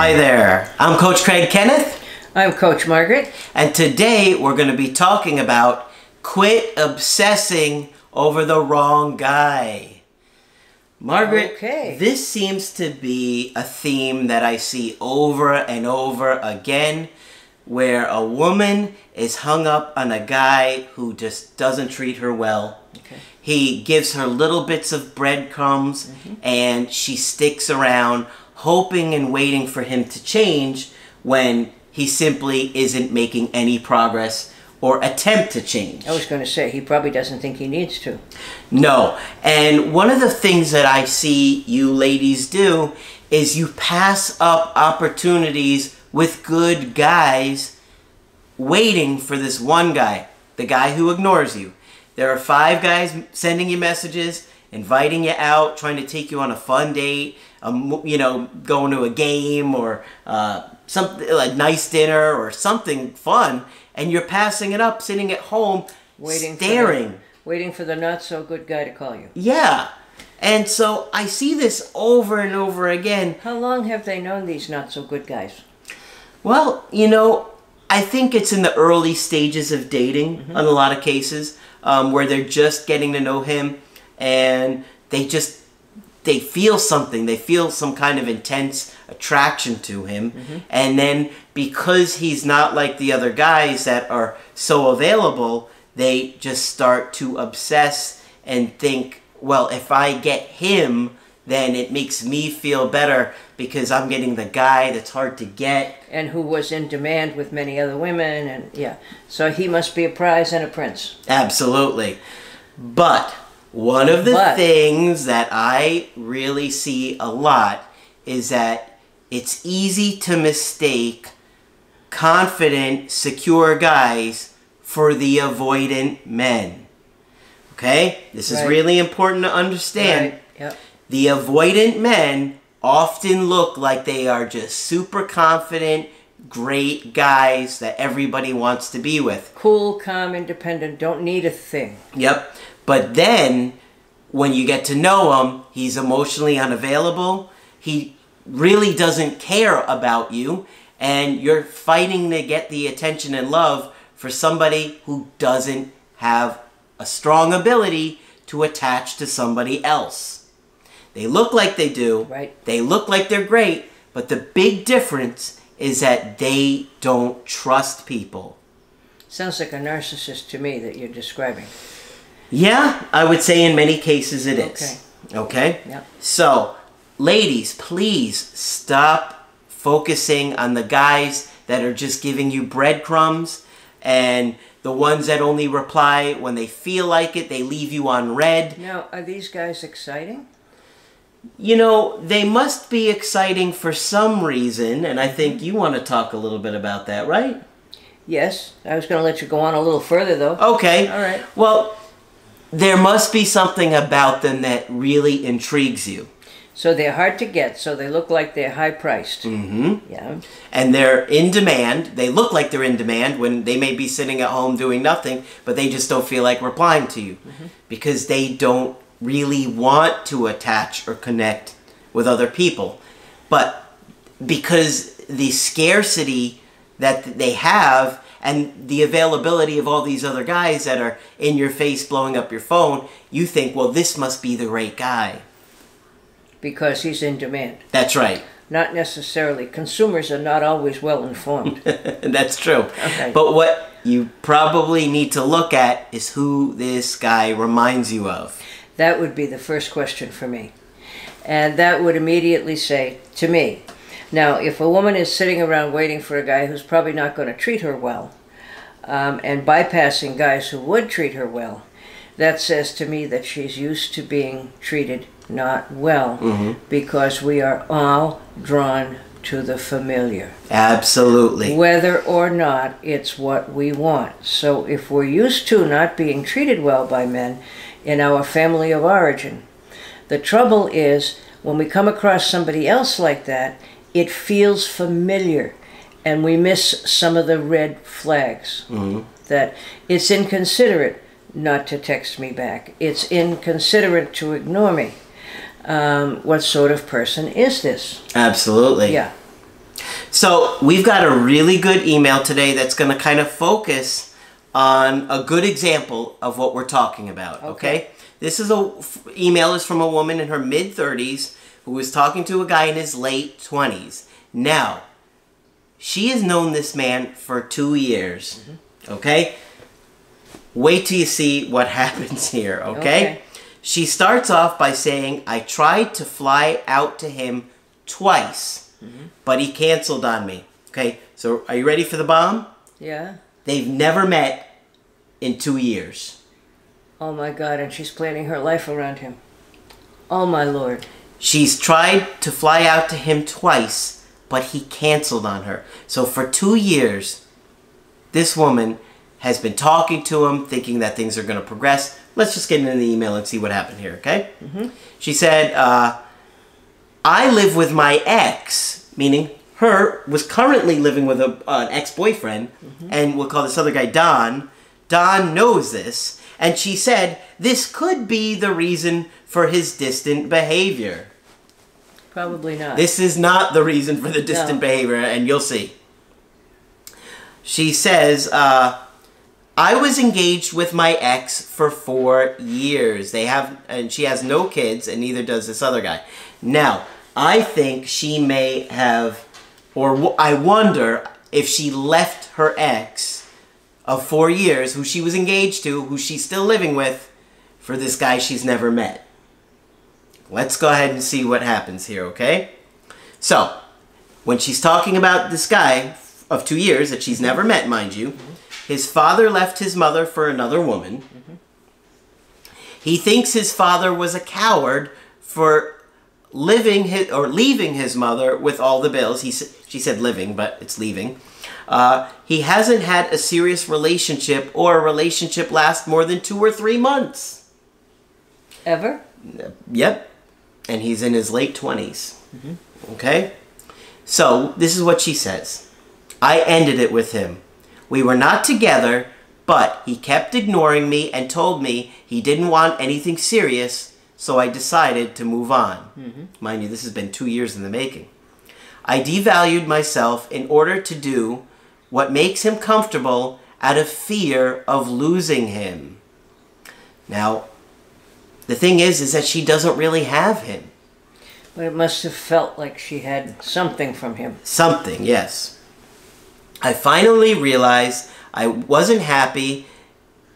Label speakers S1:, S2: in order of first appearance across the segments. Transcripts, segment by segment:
S1: Hi there, I'm Coach Craig Kenneth,
S2: I'm Coach Margaret.
S1: and today we're going to be talking about quit obsessing over the wrong guy. Margaret,
S2: Okay.
S1: this seems to be a theme that I see over and over again where a woman is hung up on a guy who just doesn't treat her well.
S2: Okay.
S1: He gives her little bits of breadcrumbs mm-hmm. and she sticks around hoping and waiting for him to change when he simply isn't making any progress or attempt to change.
S2: I was going to say, he probably doesn't think he needs to.
S1: No. And one of the things that I see you ladies do is you pass up opportunities with good guys waiting for this one guy, the guy who ignores you. There are five guys sending you messages, inviting you out, trying to take you on a fun date, um, you know, going to a game or uh, something a nice dinner or something fun, and you're passing it up, sitting at home,
S2: Waiting
S1: staring.
S2: For the, waiting for the not so good guy to call you.
S1: Yeah. And so I see this over and over again.
S2: How long have they known these not so good guys?
S1: Well, you know, I think it's in the early stages of dating
S2: Mm-hmm.
S1: in a lot of cases um, where they're just getting to know him and they just they feel something they feel some kind of intense attraction to him
S2: Mm-hmm.
S1: and then because he's not like the other guys that are so available they just start to obsess and think well if i get him then it makes me feel better because i'm getting the guy that's hard to get
S2: And who was in demand with many other women, and yeah. So he must be a prize and a prince.
S1: Absolutely. But one of the
S2: But-
S1: things that I really see a lot is that it's easy to mistake confident, secure guys for the avoidant men. Okay? This is
S2: Right.
S1: really important to understand.
S2: Right. Yep.
S1: The avoidant men often look like they are just super confident, great guys that everybody wants to be with.
S2: Cool, calm, independent, don't need a thing.
S1: Yep. But then when you get to know him, he's emotionally unavailable. He really doesn't care about you. And you're fighting to get the attention and love for somebody who doesn't have a strong ability to attach to somebody else. They look like they do.
S2: Right.
S1: They look like they're great. But the big difference is that they don't trust people.
S2: Sounds like a narcissist to me that you're describing.
S1: Yeah, I would say in many cases it is. Okay. Okay?
S2: Yep.
S1: So, ladies, please stop focusing on the guys that are just giving you breadcrumbs and the ones that only reply when they feel like it, they leave you on read.
S2: Now, are these guys exciting?
S1: You know, they must be exciting for some reason, and I think mm-hmm. you want to talk a little bit about that, right?
S2: Yes. I was going to let you go on a little further, though.
S1: Okay.
S2: All right.
S1: Well, there must be something about them that really intrigues you.
S2: So they're hard to get, so they look like they're high priced.
S1: Mm-hmm.
S2: Yeah.
S1: and they're in demand. They look like they're in demand when they may be sitting at home doing nothing, but they just don't feel like replying to you because they don't really want to attach or connect with other people. But because the scarcity that they have and the availability of all these other guys that are in your face blowing up your phone, you think, well, this must be the right guy.
S2: Because he's in demand.
S1: That's right.
S2: Not necessarily. Consumers are not always well informed.
S1: That's true.
S2: Okay.
S1: But what you probably need to look at is who this guy reminds you of.
S2: that would be the first question for me. And that would immediately say to me, now, if a woman is sitting around waiting for a guy who's probably not going to treat her well, um, and bypassing guys who would treat her well, that says to me that she's used to being treated not well
S1: Mm-hmm.
S2: because we are all drawn to the familiar.
S1: Absolutely.
S2: Whether or not it's what we want. So if we're used to not being treated well by men in our family of origin, the trouble is when we come across somebody else like that, it feels familiar and we miss some of the red flags. That it's inconsiderate not to text me back, it's inconsiderate to ignore me. Um, what sort of person is this?
S1: Absolutely.
S2: Yeah.
S1: So we've got a really good email today that's going to kind of focus on a good example of what we're talking about. Okay.
S2: Okay.
S1: This is a email is from a woman in her mid 30s who was talking to a guy in his late 20s. Now, she has known this man for two years. Mm-hmm. Okay. Wait till you see what happens here. okay.
S2: Okay.
S1: She starts off by saying, I tried to fly out to him twice, mm-hmm. but he canceled on me. Okay, so are you ready for the bomb?
S2: Yeah.
S1: They've never met in two years.
S2: Oh my God, and she's planning her life around him. Oh my Lord.
S1: She's tried to fly out to him twice, but he canceled on her. So for two years, this woman has been talking to him, thinking that things are going to progress. Let's just get into the email and see what happened here, okay? She said, uh, I live with my ex, meaning her was currently living with a, uh, an ex boyfriend, and we'll call this other guy Don. Don knows this, and she said this could be the reason for his distant behavior.
S2: Probably not.
S1: This is not the reason for the distant
S2: No.
S1: behavior, and you'll see. She says, uh, I was engaged with my ex for four years. They have, and she has no kids, and neither does this other guy. Now, I think she may have, or w- I wonder if she left her ex of four years, who she was engaged to, who she's still living with, for this guy she's never met. Let's go ahead and see what happens here, okay? So, when she's talking about this guy of two years that she's never met, mind you, his father left his mother for another woman. He thinks his father was a coward for living his, or leaving his mother with all the bills. He she said living, but it's leaving. Uh, he hasn't had a serious relationship or a relationship last more than two or three months.
S2: Ever?
S1: Yep. And he's in his late 20s. Okay? So, this is what she says I ended it with him. We were not together, but he kept ignoring me and told me he didn't want anything serious, so I decided to move on. Mind you, this has been two years in the making. I devalued myself in order to do what makes him comfortable out of fear of losing him. Now, the thing is, is that she doesn't really have him.
S2: But it must have felt like she had something from him.
S1: Something, yes. I finally realized I wasn't happy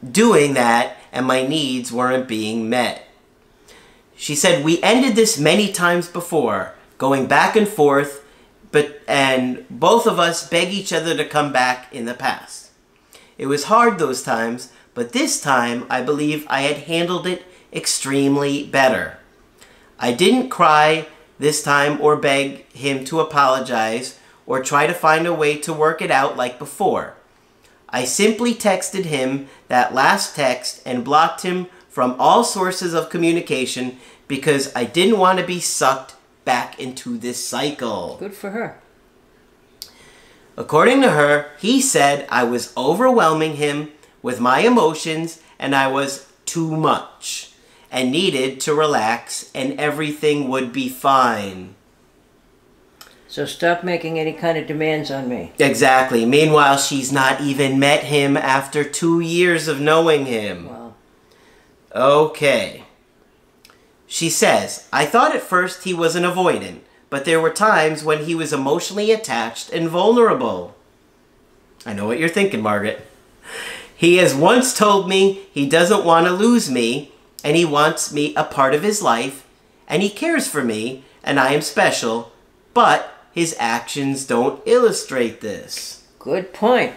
S1: doing that and my needs weren't being met. She said we ended this many times before, going back and forth, but and both of us beg each other to come back in the past. It was hard those times, but this time I believe I had handled it extremely better. I didn't cry this time or beg him to apologize or try to find a way to work it out like before. I simply texted him that last text and blocked him from all sources of communication because I didn't want to be sucked back into this cycle.
S2: Good for her.
S1: According to her, he said I was overwhelming him with my emotions and I was too much and needed to relax and everything would be fine.
S2: So stop making any kind of demands on me.
S1: Exactly. Meanwhile, she's not even met him after two years of knowing him.
S2: Wow.
S1: Okay. She says, I thought at first he was an avoidant, but there were times when he was emotionally attached and vulnerable. I know what you're thinking, Margaret. He has once told me he doesn't want to lose me, and he wants me a part of his life, and he cares for me, and I am special, but his actions don't illustrate this.
S2: Good point.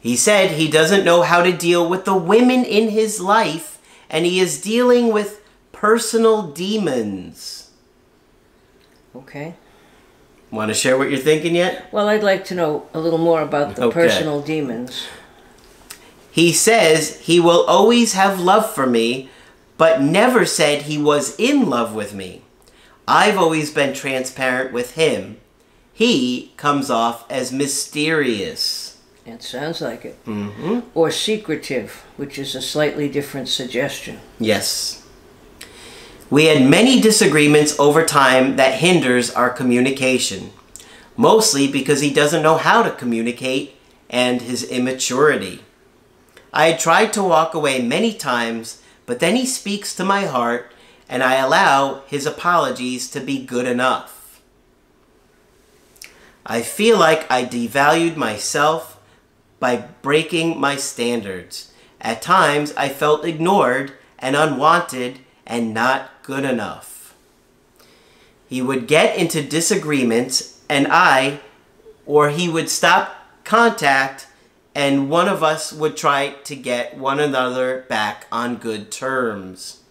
S1: He said he doesn't know how to deal with the women in his life and he is dealing with personal demons.
S2: Okay.
S1: Want to share what you're thinking yet?
S2: Well, I'd like to know a little more about the
S1: Okay.
S2: personal demons.
S1: He says he will always have love for me, but never said he was in love with me. I've always been transparent with him. He comes off as mysterious.
S2: It sounds like it.
S1: hmm
S2: Or secretive, which is a slightly different suggestion.
S1: Yes. We had many disagreements over time that hinders our communication, mostly because he doesn't know how to communicate and his immaturity. I had tried to walk away many times, but then he speaks to my heart and I allow his apologies to be good enough. I feel like I devalued myself by breaking my standards. At times, I felt ignored and unwanted and not good enough. He would get into disagreements, and I, or he would stop contact, and one of us would try to get one another back on good terms.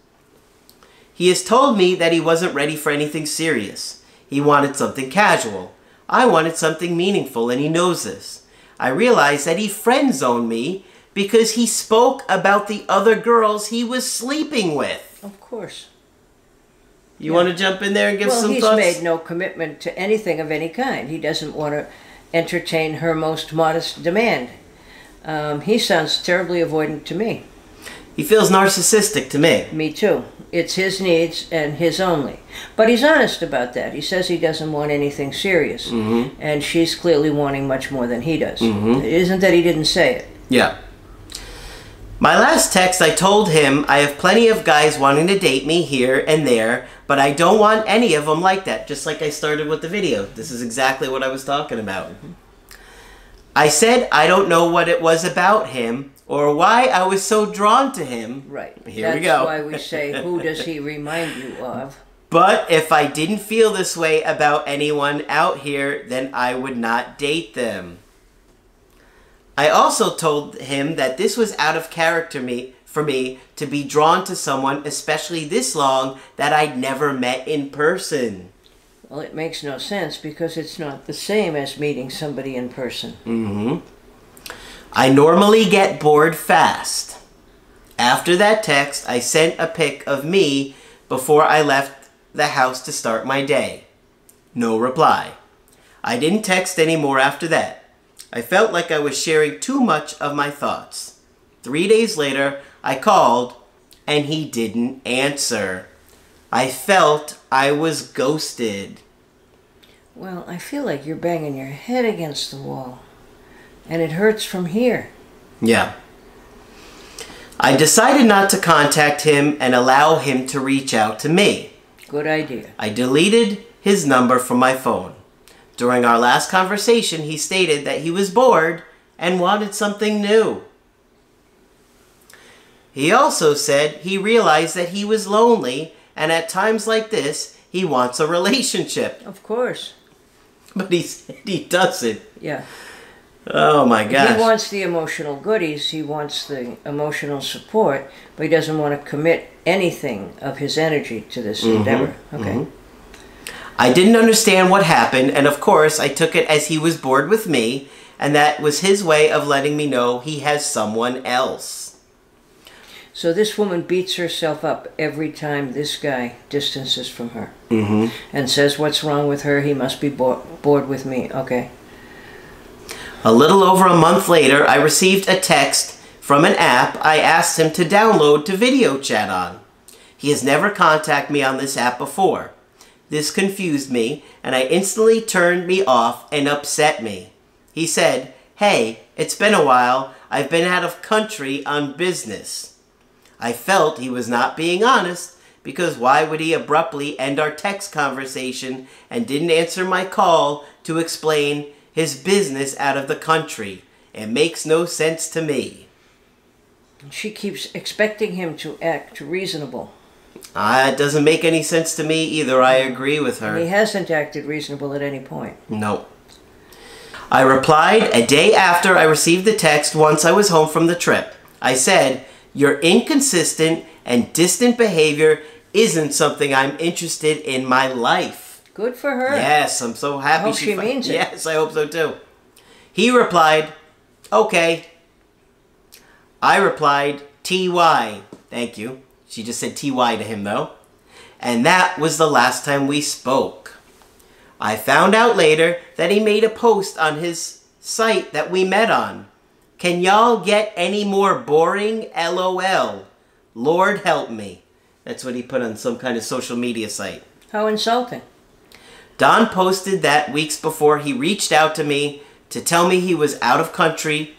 S1: He has told me that he wasn't ready for anything serious. He wanted something casual. I wanted something meaningful, and he knows this. I realized that he friend zoned me because he spoke about the other girls he was sleeping with.
S2: Of course.
S1: You
S2: Yeah.
S1: want to jump in there and give
S2: well,
S1: some
S2: he's
S1: thoughts?
S2: made no commitment to anything of any kind. He doesn't want to entertain her most modest demand. Um, he sounds terribly avoidant to me.
S1: He feels narcissistic to me.
S2: Me too. It's his needs and his only. But he's honest about that. He says he doesn't want anything serious.
S1: Mm-hmm.
S2: And she's clearly wanting much more than he does. It isn't that he didn't say it.
S1: Yeah. My last text, I told him I have plenty of guys wanting to date me here and there, but I don't want any of them like that, just like I started with the video. This is exactly what I was talking about. I said I don't know what it was about him or why I was so drawn to him.
S2: Right.
S1: Here
S2: That's
S1: we go.
S2: That's why we say, who does he remind you of?
S1: But if I didn't feel this way about anyone out here, then I would not date them. I also told him that this was out of character me for me to be drawn to someone especially this long that I'd never met in person.
S2: Well, it makes no sense because it's not the same as meeting somebody in person.
S1: Mm-hmm. I normally get bored fast. After that text, I sent a pic of me before I left the house to start my day. No reply. I didn't text anymore after that. I felt like I was sharing too much of my thoughts. Three days later, I called and he didn't answer. I felt I was ghosted.
S2: Well, I feel like you're banging your head against the wall. And it hurts from here.
S1: Yeah. I decided not to contact him and allow him to reach out to me.
S2: Good idea.
S1: I deleted his number from my phone. During our last conversation, he stated that he was bored and wanted something new. He also said he realized that he was lonely and at times like this, he wants a relationship.
S2: Of course.
S1: But he said he doesn't.
S2: Yeah.
S1: Oh my gosh.
S2: He wants the emotional goodies, he wants the emotional support, but he doesn't want to commit anything of his energy to this mm-hmm. endeavor. Okay. Mm-hmm.
S1: I didn't understand what happened, and of course, I took it as he was bored with me, and that was his way of letting me know he has someone else.
S2: So this woman beats herself up every time this guy distances from her
S1: Mm-hmm.
S2: and says what's wrong with her, he must be bo- bored with me. Okay.
S1: A little over a month later, I received a text from an app I asked him to download to video chat on. He has never contacted me on this app before. This confused me, and I instantly turned me off and upset me. He said, Hey, it's been a while. I've been out of country on business. I felt he was not being honest because why would he abruptly end our text conversation and didn't answer my call to explain his business out of the country? It makes no sense to me.
S2: She keeps expecting him to act reasonable.
S1: Uh, it doesn't make any sense to me either. I agree with her.
S2: He hasn't acted reasonable at any point.
S1: No. I replied a day after I received the text once I was home from the trip. I said, You're inconsistent and distant behavior isn't something I'm interested in my life.
S2: Good for her.
S1: Yes, I'm so happy
S2: hope she
S1: fi-
S2: means it.
S1: Yes, I hope so too. He replied, "Okay." I replied, "TY." Thank you. She just said TY to him though. And that was the last time we spoke. I found out later that he made a post on his site that we met on. Can y'all get any more boring? LOL. Lord help me. That's what he put on some kind of social media site.
S2: How insulting.
S1: Don posted that weeks before he reached out to me to tell me he was out of country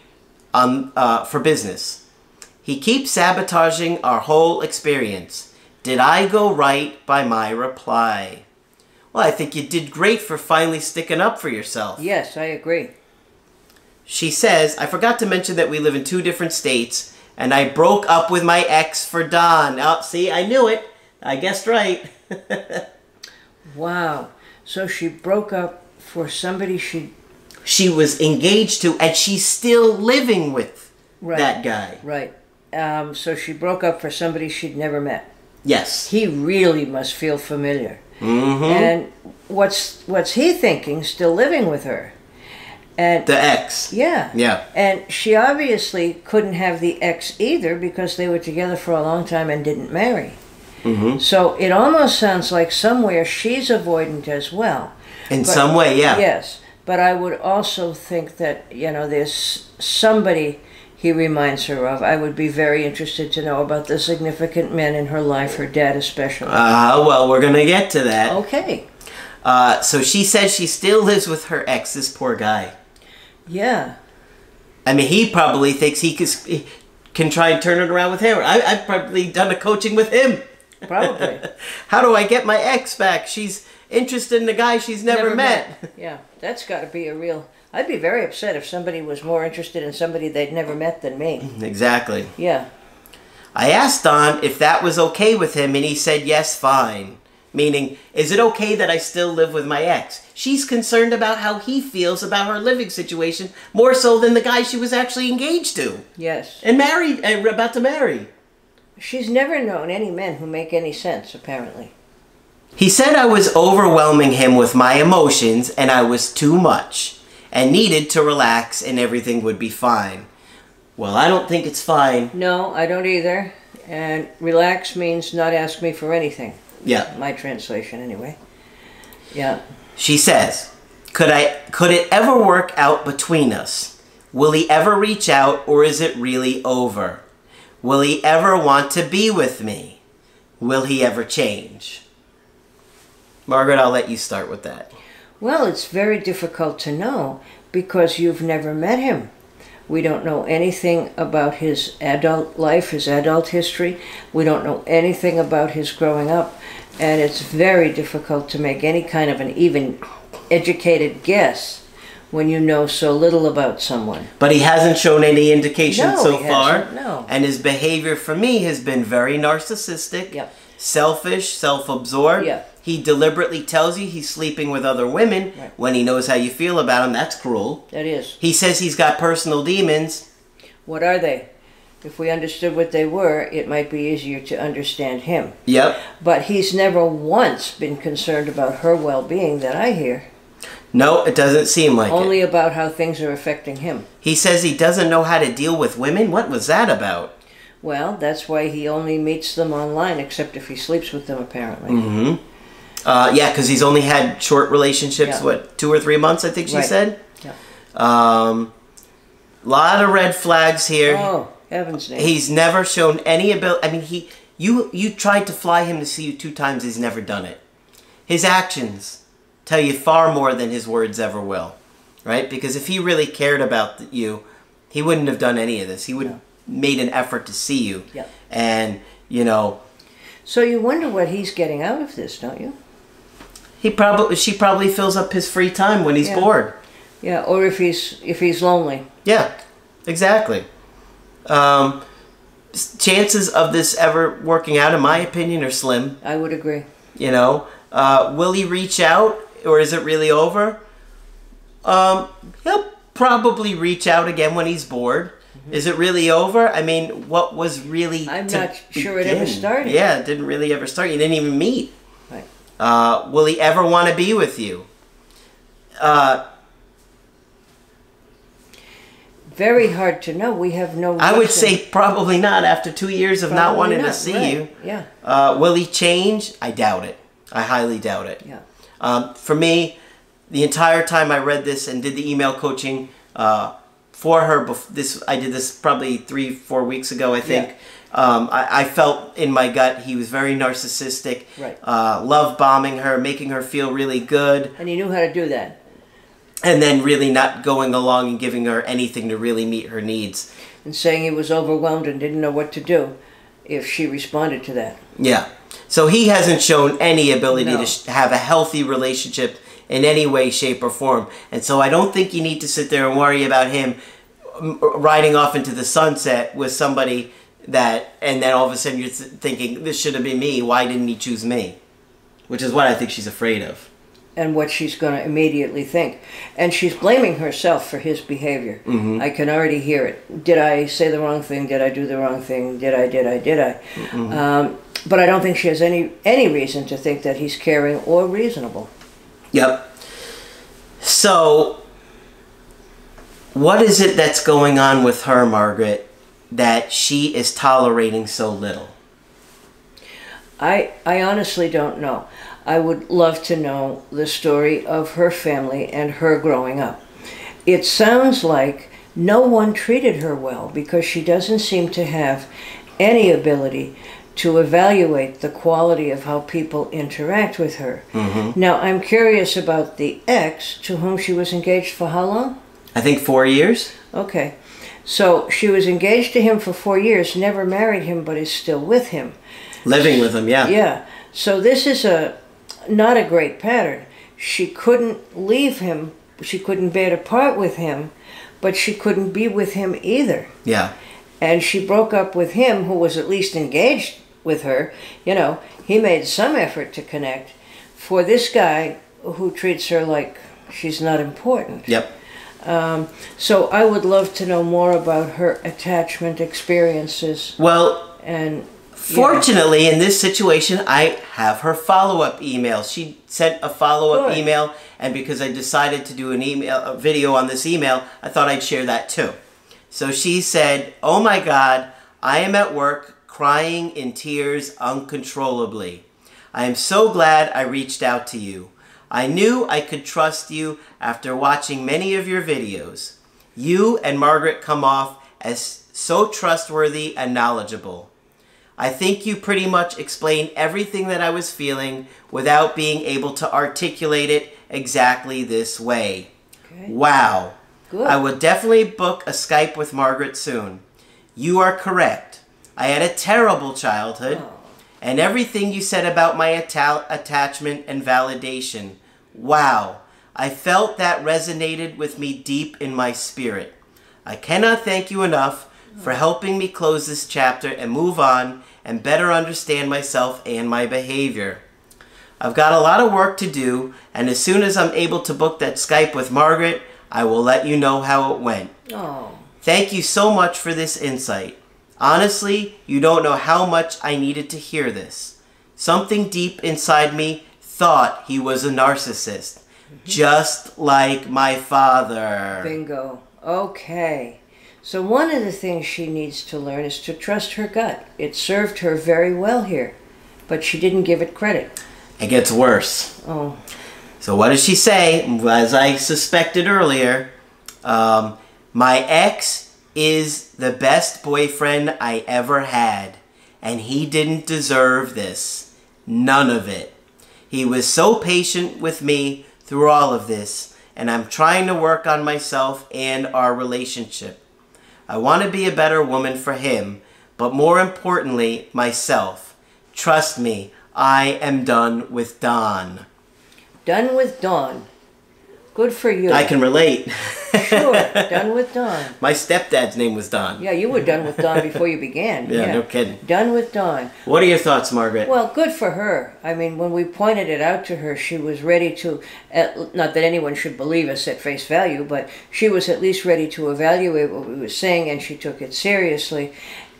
S1: um, uh, for business. He keeps sabotaging our whole experience. Did I go right by my reply? Well, I think you did great for finally sticking up for yourself.
S2: Yes, I agree.
S1: She says, I forgot to mention that we live in two different states, and I broke up with my ex for Don. Oh, see, I knew it. I guessed right.
S2: Wow. So she broke up for somebody she.
S1: she was engaged to, and she's still living with
S2: Right.
S1: that guy.
S2: Right. Um, so she broke up for somebody she'd never met.
S1: Yes.
S2: He really must feel familiar.
S1: Mm-hmm.
S2: And what's what's he thinking? Still living with her, and
S1: The ex.
S2: yeah,
S1: Yeah.
S2: and she obviously couldn't have the ex either because they were together for a long time and didn't marry.
S1: Mm-hmm.
S2: So it almost sounds like somewhere she's avoidant as well.
S1: In
S2: But-
S1: some way, yeah.
S2: Yes, but I would also think that you know there's somebody he reminds her of. I would be very interested to know about the significant men in her life, her dad especially.
S1: Uh, well, we're gonna get to that.
S2: okay,
S1: Uh, so she says she still lives with her ex, this poor guy.
S2: yeah,
S1: I mean, he probably thinks he can, he can try and turn it around with him. I, I've probably done a coaching with him.
S2: probably.
S1: How do I get my ex back? She's interested in a guy she's never, met.
S2: Yeah, that's got to be a real. I'd be very upset if somebody was more interested in somebody they'd never met than me.
S1: Exactly.
S2: Yeah,
S1: I asked Don if that was okay with him, and he said yes, fine. Meaning, is it okay that I still live with my ex? She's concerned about how he feels about her living situation more so than the guy she was actually engaged to
S2: yes.
S1: and married and about to marry.
S2: She's never known any men who make any sense, apparently.
S1: He said I was overwhelming him with my emotions and I was too much and needed to relax and everything would be fine. Well, I don't think it's fine.
S2: No, I don't either. And relax means not ask me for anything.
S1: Yeah.
S2: My translation, anyway. Yeah.
S1: She says, "Could I could it ever work out between us? Will he ever reach out or is it really over? Will he ever want to be with me? Will he ever change?" Margaret, I'll let you start with that.
S2: Well, it's very difficult to know because you've never met him. We don't know anything about his adult life, his adult history. We don't know anything about his growing up. And it's very difficult to make any kind of an even educated guess when you know so little about someone.
S1: But he hasn't shown any indication
S2: No,
S1: so
S2: he
S1: far.
S2: hasn't, no.
S1: And his behavior for me has been very narcissistic,
S2: Yep.
S1: selfish, self absorbed.
S2: Yeah.
S1: He deliberately tells you he's sleeping with other women
S2: Right.
S1: when he knows how you feel about him. That's cruel.
S2: That is.
S1: He says he's got personal demons.
S2: What are they? If we understood what they were, it might be easier to understand him.
S1: Yep.
S2: But he's never once been concerned about her well being that I hear,
S1: No, it doesn't seem like
S2: only
S1: it.
S2: about how things are affecting him.
S1: He says he doesn't know how to deal with women. What was that about?
S2: Well, that's why he only meets them online, except if he sleeps with them, apparently.
S1: hmm Uh, yeah, because he's only had short relationships.
S2: Yeah.
S1: What, two or three months? I think she
S2: Right.
S1: said.
S2: Yeah.
S1: Um, lot of red flags here.
S2: Oh, heaven's name.
S1: He's never shown any ability. I mean, he you you tried to fly him to see you two times. He's never done it. His actions tell you far more than his words ever will, right? Because if he really cared about you, he wouldn't have done any of this. He would have made an effort to see you.
S2: Yeah.
S1: And you know,
S2: so you wonder what he's getting out of this, don't you?
S1: He probably she probably fills up his free time when he's
S2: Yeah.
S1: bored.
S2: Yeah, or if he's if he's lonely.
S1: Yeah, exactly. Um, chances of this ever working out, in my opinion, are slim.
S2: I would agree.
S1: You know, uh, will he reach out or is it really over? Um, he'll probably reach out again when he's bored. Is it really over? I mean, what was really?
S2: I'm not sure it ever started.
S1: Yeah, it didn't really ever start. You didn't even meet. Uh, will he ever want to be with you? Uh,
S2: Very hard to know. We have no.
S1: I would say probably not. After two years of not wanting to see
S2: right.
S1: you,
S2: Yeah,
S1: uh, will he change? I doubt it. I highly doubt it.
S2: yeah.
S1: Um, for me, the entire time I read this and did the email coaching uh, for her, this I did this probably three, four weeks ago, I think.
S2: Yeah.
S1: Um, I, I felt in my gut he was very narcissistic,
S2: Right.
S1: uh, love bombing her, making her feel really good,
S2: And he knew how to do that.
S1: and then really not going along and giving her anything to really meet her needs.
S2: And saying he was overwhelmed and didn't know what to do if she responded to that.
S1: Yeah. So he hasn't shown any ability
S2: No.
S1: to sh- have a healthy relationship in any way, shape, or form. And so I don't think you need to sit there and worry about him riding off into the sunset with somebody that, and then all of a sudden you're thinking, this should have been me. Why didn't he choose me? Which is what I think she's afraid of.
S2: and what she's going to immediately think. And she's blaming herself for his behavior.
S1: Mm-hmm.
S2: I can already hear it. Did I say the wrong thing? Did I do the wrong thing? Did I, did I, did I?
S1: Mm-hmm.
S2: Um, but I don't think she has any, any reason to think that he's caring or reasonable.
S1: Yep. So, what is it that's going on with her, Margaret, that she is tolerating so little?
S2: I, I honestly don't know. I would love to know the story of her family and her growing up. It sounds like no one treated her well because she doesn't seem to have any ability to evaluate the quality of how people interact with her. Mm-hmm. Now, I'm curious about the ex to whom she was engaged for how long?
S1: I think four years.
S2: Okay. So she was engaged to him for four years, never married him, but is still with him.
S1: Living with him, yeah.
S2: Yeah. So this is a not a great pattern. She couldn't leave him. She couldn't bear to part with him, but she couldn't be with him either.
S1: Yeah.
S2: And she broke up with him, who was at least engaged with her. You know, he made some effort to connect. For this guy who treats her like she's not important.
S1: Yep.
S2: Um, so I would love to know more about her attachment experiences
S1: Well,
S2: and.
S1: fortunately, in this situation, I have her follow up email. She sent a follow up
S2: Good.
S1: email, and because I decided to do an email, a video on this email, I thought I'd share that too. So she said, "Oh my God, I am at work crying in tears uncontrollably. I am so glad I reached out to you. I knew I could trust you after watching many of your videos. You and Margaret come off as so trustworthy and knowledgeable. I think you pretty much explained everything that I was feeling without being able to articulate it exactly this way.
S2: Okay.
S1: Wow.
S2: Good.
S1: I will definitely book a Skype with Margaret soon. You are correct. I had a terrible childhood,
S2: Oh.
S1: and everything you said about my atta- attachment and validation. Wow. I felt that resonated with me deep in my spirit. I cannot thank you enough for helping me close this chapter and move on and better understand myself and my behavior. I've got a lot of work to do, and as soon as I'm able to book that Skype with Margaret, I will let you know how it went.
S2: Oh.
S1: Thank you so much for this insight. Honestly, you don't know how much I needed to hear this. Something deep inside me thought he was a narcissist, just like my father.
S2: Bingo. Okay. So one of the things she needs to learn is to trust her gut. It served her very well here, but she didn't give it credit.
S1: It gets worse.
S2: Oh,
S1: So what does she say? As I suspected earlier, um, my ex is the best boyfriend I ever had, and he didn't deserve this. None of it. He was so patient with me through all of this, and I'm trying to work on myself and our relationship. I want to be a better woman for him, but more importantly, myself. Trust me, I am done with Don.
S2: done with Don. Good for you.
S1: I can relate.
S2: sure. Done with Don.
S1: My stepdad's name was Don.
S2: Yeah, you were done with Don before you began.
S1: Yeah, no kidding.
S2: Done with Don.
S1: What are your thoughts, Margaret?
S2: Well, good for her. I mean, when we pointed it out to her, she was ready to, uh, not that anyone should believe us at face value, but she was at least ready to evaluate what we were saying and she took it seriously.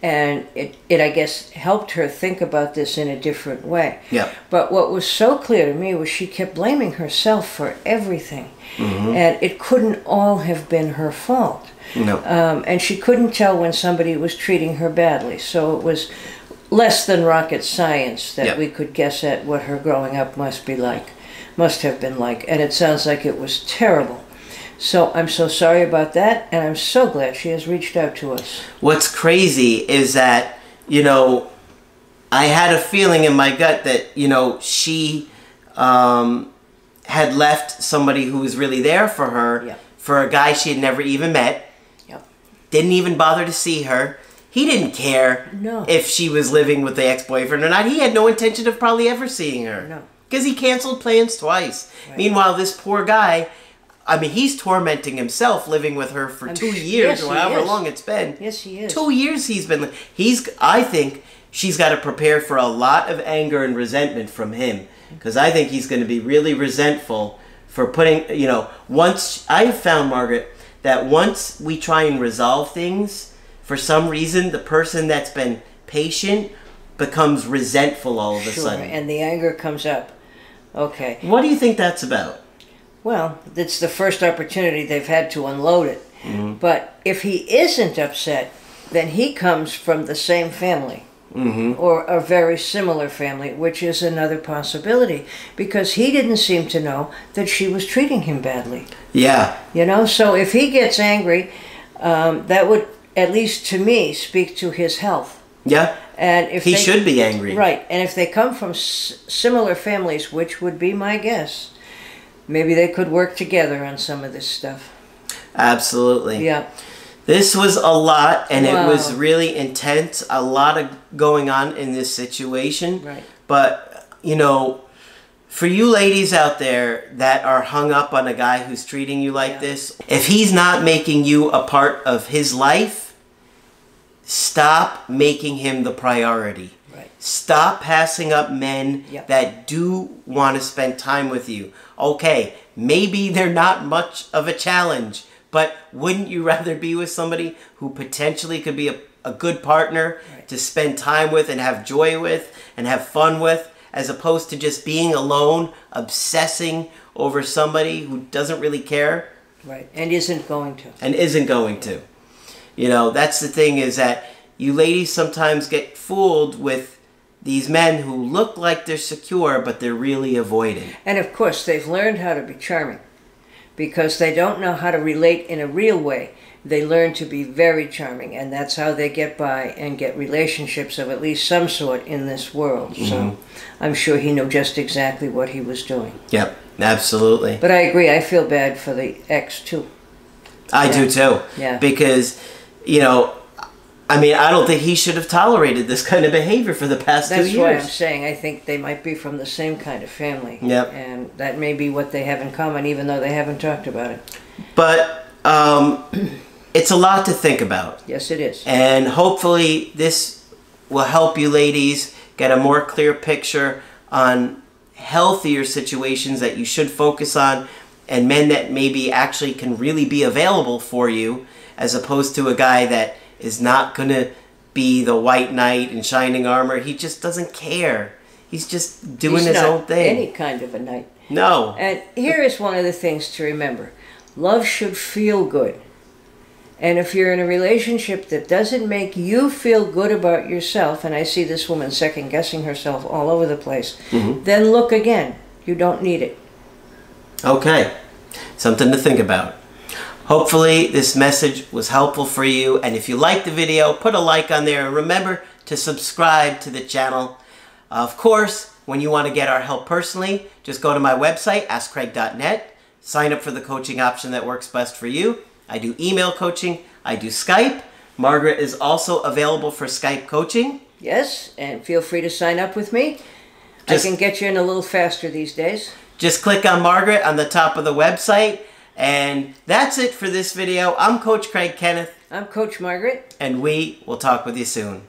S2: And it, it, I guess, helped her think about this in a different way.
S1: Yeah.
S2: But what was so clear to me was she kept blaming herself for everything. And it couldn't all have been her fault.
S1: no.
S2: Um, and she couldn't tell when somebody was treating her badly. So it was less than rocket science that we could guess at what her growing up must be like, must have been like. And it sounds like it was terrible. So I'm so sorry about that, and I'm so glad she has reached out to us.
S1: What's crazy is that, you know, I had a feeling in my gut that, you know, she um, had left somebody who was really there for her
S2: Yeah.
S1: for a guy she had never even met,
S2: Yep.
S1: didn't even bother to see her. He didn't care
S2: No.
S1: if she was living with the ex boyfriend or not. He had no intention of probably ever seeing her.
S2: No.
S1: Because he canceled plans twice.
S2: Right.
S1: Meanwhile, this poor guy, I mean, he's tormenting himself living with her for
S2: I'm
S1: two years
S2: yes,
S1: or however
S2: is.
S1: long it's been.
S2: Yes, he is.
S1: Two years he's been. He's. I think she's got to prepare for a lot of anger and resentment from him because I think he's going to be really resentful for putting. You know, once I have found Margaret that once we try and resolve things, for some reason the person that's been patient becomes resentful all of a
S2: Sure.
S1: sudden.
S2: And the anger comes up. Okay.
S1: what do you think that's about?
S2: Well, it's the first opportunity they've had to unload it. But if he isn't upset, then he comes from the same family.
S1: Mm-hmm.
S2: Or a very similar family, which is another possibility, because he didn't seem to know that she was treating him badly.
S1: Yeah.
S2: You know, so if he gets angry, um, that would, at least to me, speak to his health.
S1: Yeah.
S2: And if
S1: He
S2: they-
S1: should be angry.
S2: Right, and if they come from s- similar families, which would be my guess, maybe they could work together on some of this stuff.
S1: Absolutely.
S2: Yeah,
S1: This was a lot, and it was really intense. A lot of going on in this situation.
S2: Right.
S1: But, you know, for you ladies out there that are hung up on a guy who's treating you like
S2: Yeah.
S1: this, if he's not making you a part of his life, stop making him the priority. Stop passing up men
S2: Yep.
S1: that do want to spend time with you. Okay, maybe they're not much of a challenge, but wouldn't you rather be with somebody who potentially could be a, a good partner
S2: Right.
S1: to spend time with and have joy with and have fun with, as opposed to just being alone, obsessing over somebody who doesn't really care?
S2: Right, and isn't going to.
S1: and isn't going to. You know, that's the thing is that you ladies sometimes get fooled with these men who look like they're secure, but they're really avoiding.
S2: And of course, they've learned how to be charming because they don't know how to relate in a real way. They learn to be very charming, and that's how they get by and get relationships of at least some sort in this world. So mm-hmm. I'm sure he knew just exactly what he was doing.
S1: Yep, absolutely.
S2: But I agree, I feel bad for the ex too.
S1: I do too.
S2: Yeah.
S1: Because, you know, I mean, I don't think he should have tolerated this kind of behavior for the past
S2: That's
S1: two
S2: why I'm saying I think they might be from the same kind of family.
S1: Yep.
S2: And that may be what they have in common, even though they haven't talked about it.
S1: But um, it's a lot to think about.
S2: Yes, it is.
S1: And hopefully, this will help you ladies get a more clear picture on healthier situations that you should focus on and men that maybe actually can really be available for you as opposed to a guy that is not going to be the white knight in shining armor. He just doesn't care. He's just doing
S2: He's
S1: his own thing.
S2: Any kind of a knight.
S1: no.
S2: And here is one of the things to remember love should feel good. And if you're in a relationship that doesn't make you feel good about yourself, and I see this woman second guessing herself all over the place, mm-hmm. then look again. You don't need it.
S1: Okay, something to think about. Hopefully, this message was helpful for you. And if you liked the video, put a like on there. And remember to subscribe to the channel. Of course, when you want to get our help personally, just go to my website, askcraig.net. Sign up for the coaching option that works best for you. I do email coaching, I do Skype. Margaret is also available for Skype coaching.
S2: Yes, and feel free to sign up with me.
S1: Just-
S2: I can get you in a little faster these days.
S1: just click on Margaret on the top of the website. And that's it for this video. I'm Coach Craig Kenneth,
S2: I'm Coach Margaret.
S1: and we will talk with you soon.